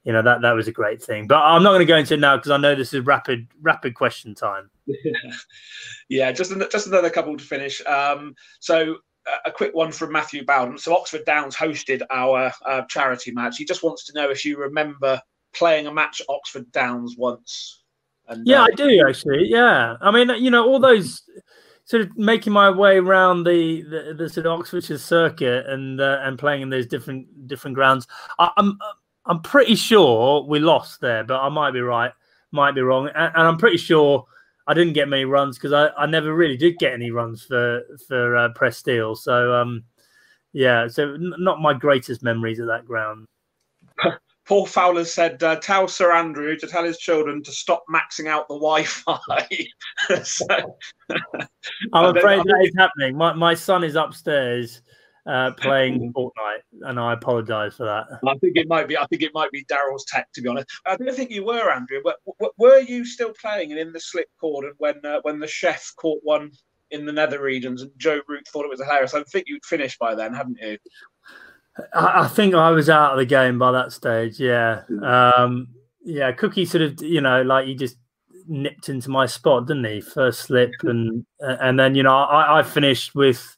Speaker 3: you know that that was a great thing. But I'm not going to go into it now because I know this is rapid rapid question time. <laughs>
Speaker 4: yeah, just just another couple to finish. Um, so a quick one from Matthew Bowden. So Oxford Downs hosted our uh, charity match. He just wants to know if you remember playing a match Oxford Downs once.
Speaker 3: And, yeah, uh, I do actually. Yeah, I mean, you know, all those sort of making my way around the the, the sort of Oxfordshire circuit and uh, and playing in those different different grounds. I, I'm I'm pretty sure we lost there, but I might be right, might be wrong, and, and I'm pretty sure I didn't get many runs because I, I never really did get any runs for for uh, Pressed Steel. So um, yeah, so n- not my greatest memories of that ground. <laughs>
Speaker 4: Paul Fowler said, uh, "Tell Sir Andrew to tell his children to stop maxing out the Wi-Fi." <laughs>
Speaker 3: so, <laughs> I'm afraid that is happening. My my son is upstairs uh, <laughs> playing Fortnite, and I apologise for that.
Speaker 4: I think it might be. I think it might be Daryl's tech, to be honest. I don't think you were, Andrew. But were you still playing and in the slip cordon when uh, when the chef caught one in the nether regions and Joe Root thought it was hilarious? I think you'd finished by then, hadn't you?
Speaker 3: I, I think I was out of the game by that stage. Yeah, um, yeah. Cookie sort of, you know, like he just nipped into my spot, didn't he? First slip, and and then you know I, I finished with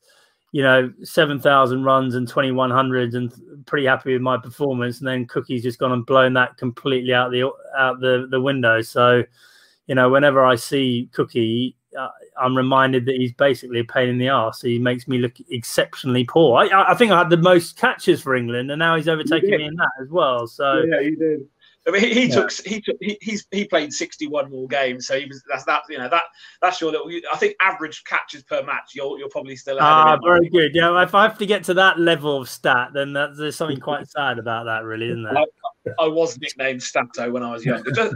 Speaker 3: you know, 7,000 runs and 2,100 and pretty happy with my performance. And then Cookie's just gone and blown that completely out the out the, the window. So, you know, whenever I see Cookie, uh, I'm reminded that he's basically a pain in the ass. He makes me look exceptionally poor. I, I think I had the most catches for England, and now he's overtaken me in that as well. So
Speaker 4: yeah, you did. I mean, he, he yeah. took he took he, he's he played sixty one more games, so he was that's that you know that that's your little. I think average catches per match. You're you're probably still.
Speaker 3: Ah, very good. Yeah, if I have to get to that level of stat, then that's, there's something quite sad about that, really, isn't there?
Speaker 4: I, I was nicknamed Stato when I was younger. Just,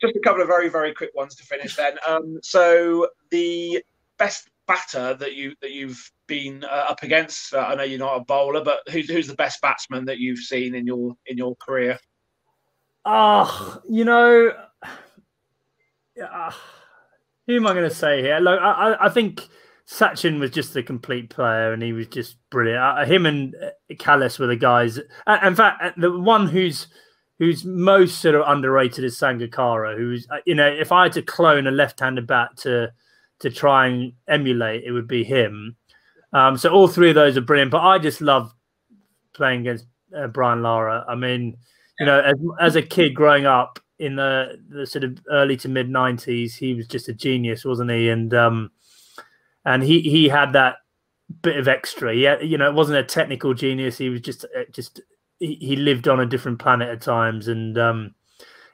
Speaker 4: just a couple of very very quick ones to finish. Then, um, so the best batter that you that you've been uh, up against. Uh, I know you're not a bowler, but who's who's the best batsman that you've seen in your in your career?
Speaker 3: Oh, you know, uh, who am I going to say here? Look, I, I think Sachin was just a complete player, and he was just brilliant. Uh, him and uh, Kallis were the guys. Uh, in fact, uh, the one who's who's most sort of underrated is Sangakkara. Who's you know, if I had to clone a left-handed bat to to try and emulate, it would be him. Um, so all three of those are brilliant. But I just love playing against uh, Brian Lara. I mean, you know, as as a kid growing up in the the sort of early to mid '90s, he was just a genius, wasn't he? And um, and he he had that bit of extra. Yeah, you know, it wasn't a technical genius. He was just uh, just he, he lived on a different planet at times, and um,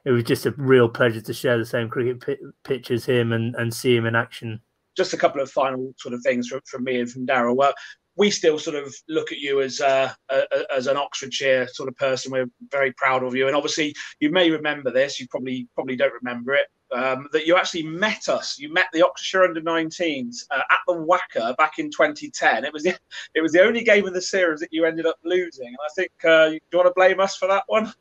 Speaker 3: it was just a real pleasure to share the same cricket p- pitch as him and and see him in action.
Speaker 4: Just a couple of final sort of things from, from me and from Daryl. Well, we still sort of look at you as uh, a, as an Oxfordshire sort of person. We're very proud of you, and obviously you may remember this. You probably probably don't remember it. Um, that you actually met us. You met the Oxfordshire under 19s uh, at the WACA back in 2010. It was the, it was the only game in the series that you ended up losing, and I think uh, do you want to blame us for that one?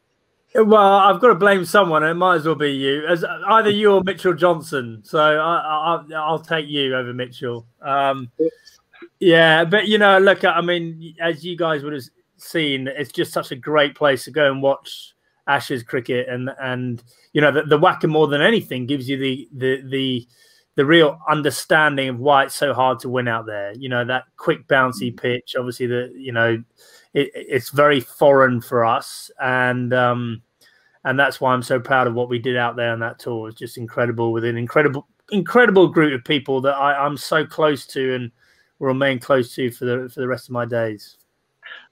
Speaker 3: Well, I've got to blame someone, it might as well be you, as either you or Mitchell Johnson. So I, will take you over Mitchell. Um, yeah, but you know, look, I mean, as you guys would have seen, it's just such a great place to go and watch Ashes cricket, and and you know, the, the more than anything gives you the the the the real understanding of why it's so hard to win out there. You know, that quick bouncy pitch, obviously, the you know, it, it's very foreign for us, and um, and that's why I'm so proud of what we did out there on that tour. It's just incredible with an incredible incredible group of people that I, I'm so close to and will remain close to for the for the rest of my days.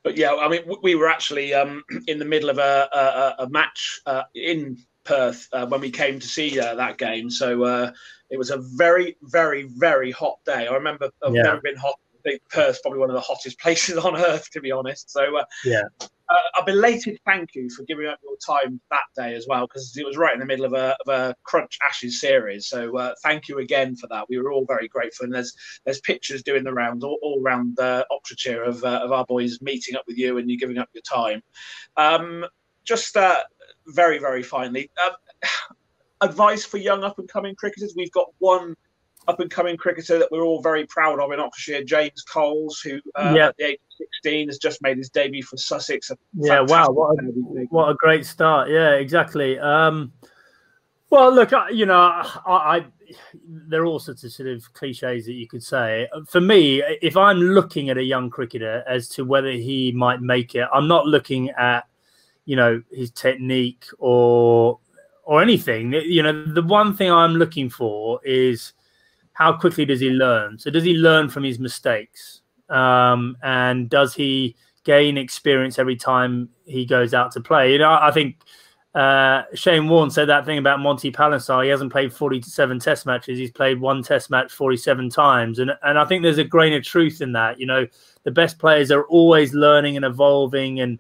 Speaker 4: But yeah, I mean, we were actually um, <clears throat> in the middle of a, a, a match uh, in Perth uh, when we came to see uh, that game. So uh, it was a very, very, very hot day. I remember I've yeah. never been hot. I think Perth's probably one of the hottest <laughs> places on earth, to be honest. So uh,
Speaker 3: yeah,
Speaker 4: a belated thank you for giving up your time that day as well, because it was right in the middle of a, of a Crunch Ashes series. So uh, thank you again for that. We were all very grateful, and there's there's pictures doing the rounds all, all around uh, Oxfordshire of uh, of our boys meeting up with you and you giving up your time. Um, just uh, very very finally, um, <sighs> advice for young up and coming cricketers. We've got one up and coming cricketer that we're all very proud of in Oxfordshire, James Coles, who uh, at the age of 16 has just made his debut for Sussex.
Speaker 3: Yeah, wow, what a, what a great start. Yeah, exactly. Um, well, look, you know, I, I there are all sorts of sort of cliches that you could say. For me, if I'm looking at a young cricketer as to whether he might make it, I'm not looking at, you know, his technique or or anything. You know, the one thing I'm looking for is how quickly does he learn? So does he learn from his mistakes? Um, and does he gain experience every time he goes out to play? You know, I think uh, Shane Warne said that thing about Monty Panesar. He hasn't played 47 test matches. He's played one test match 47 times. And, and I think there's a grain of truth in that. You know, the best players are always learning and evolving and,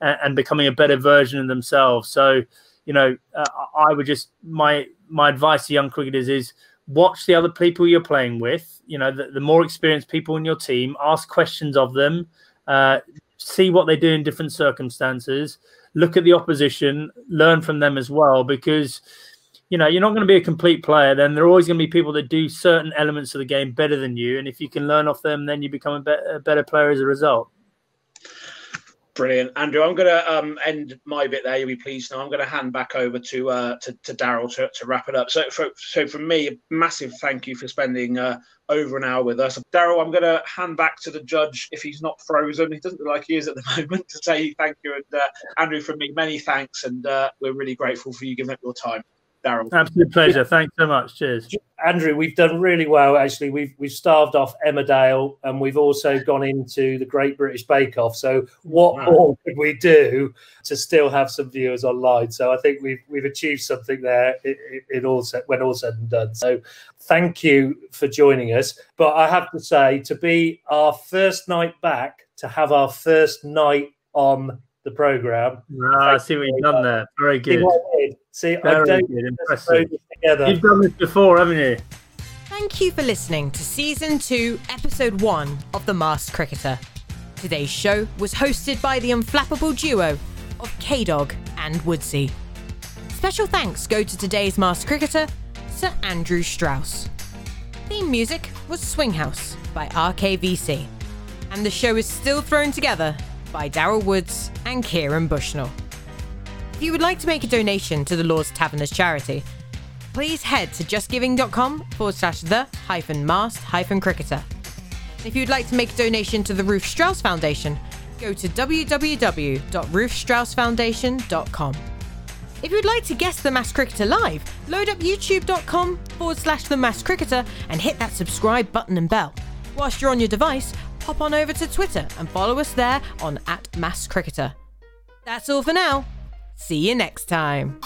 Speaker 3: and becoming a better version of themselves. So, you know, uh, I would just, my, my advice to young cricketers is watch the other people you're playing with. You know, the, the more experienced people in your team, ask questions of them, uh, see what they do in different circumstances, look at the opposition, learn from them as well, because you know you're not going to be a complete player. Then there are always going to be people that do certain elements of the game better than you, and if you can learn off them, then you become a, be- a better player as a result.
Speaker 4: Brilliant, Andrew. I'm going to um, end my bit there. You'll be pleased. Now I'm going to hand back over to uh, to, to Daryl to, to wrap it up. So, for, so from me, a massive thank you for spending uh, over an hour with us, Daryl. I'm going to hand back to the judge if he's not frozen. He doesn't look like he is at the <laughs> moment to say thank you. And uh, Andrew, from me, many thanks, and uh, we're really grateful for you giving up your time. Daryl.
Speaker 3: Absolute pleasure. Thanks so much. Cheers.
Speaker 2: Andrew, we've done really well. Actually, we've we've starved off Emmerdale, and we've also gone into the Great British Bake Off. So, what wow. more could we do to still have some viewers online? So, I think we've we've achieved something there. In all said, when all said and done. So, thank you for joining us. But I have to say, to be our first night back, to have our first night on the program.
Speaker 3: Ah, I see what you've done there. Very good.
Speaker 2: See, Very I don't good. Impressive.
Speaker 3: Together. You've done this before, haven't you?
Speaker 1: Thank you for listening to season two, episode one of The Masked Cricketer. Today's show was hosted by the unflappable duo of K Dog and Woodsy. Special thanks go to today's Masked Cricketer, Sir Andrew Strauss. Theme music was Swing House by RKVC. And the show is still thrown together by Daryl Woods and Kieran Bushnell. If you would like to make a donation to the Lord's Taverners charity, please head to justgiving.com forward slash the hyphen masked hyphen cricketer. If you'd like to make a donation to the Ruth Strauss Foundation, go to www.ruthstraussfoundation.com. If you'd like to guess the Masked Cricketer live, load up youtube.com forward slash the Masked Cricketer and hit that subscribe button and bell. Whilst you're on your device, hop on over to Twitter and follow us there on at Masked Cricketer. That's all for now. See you next time.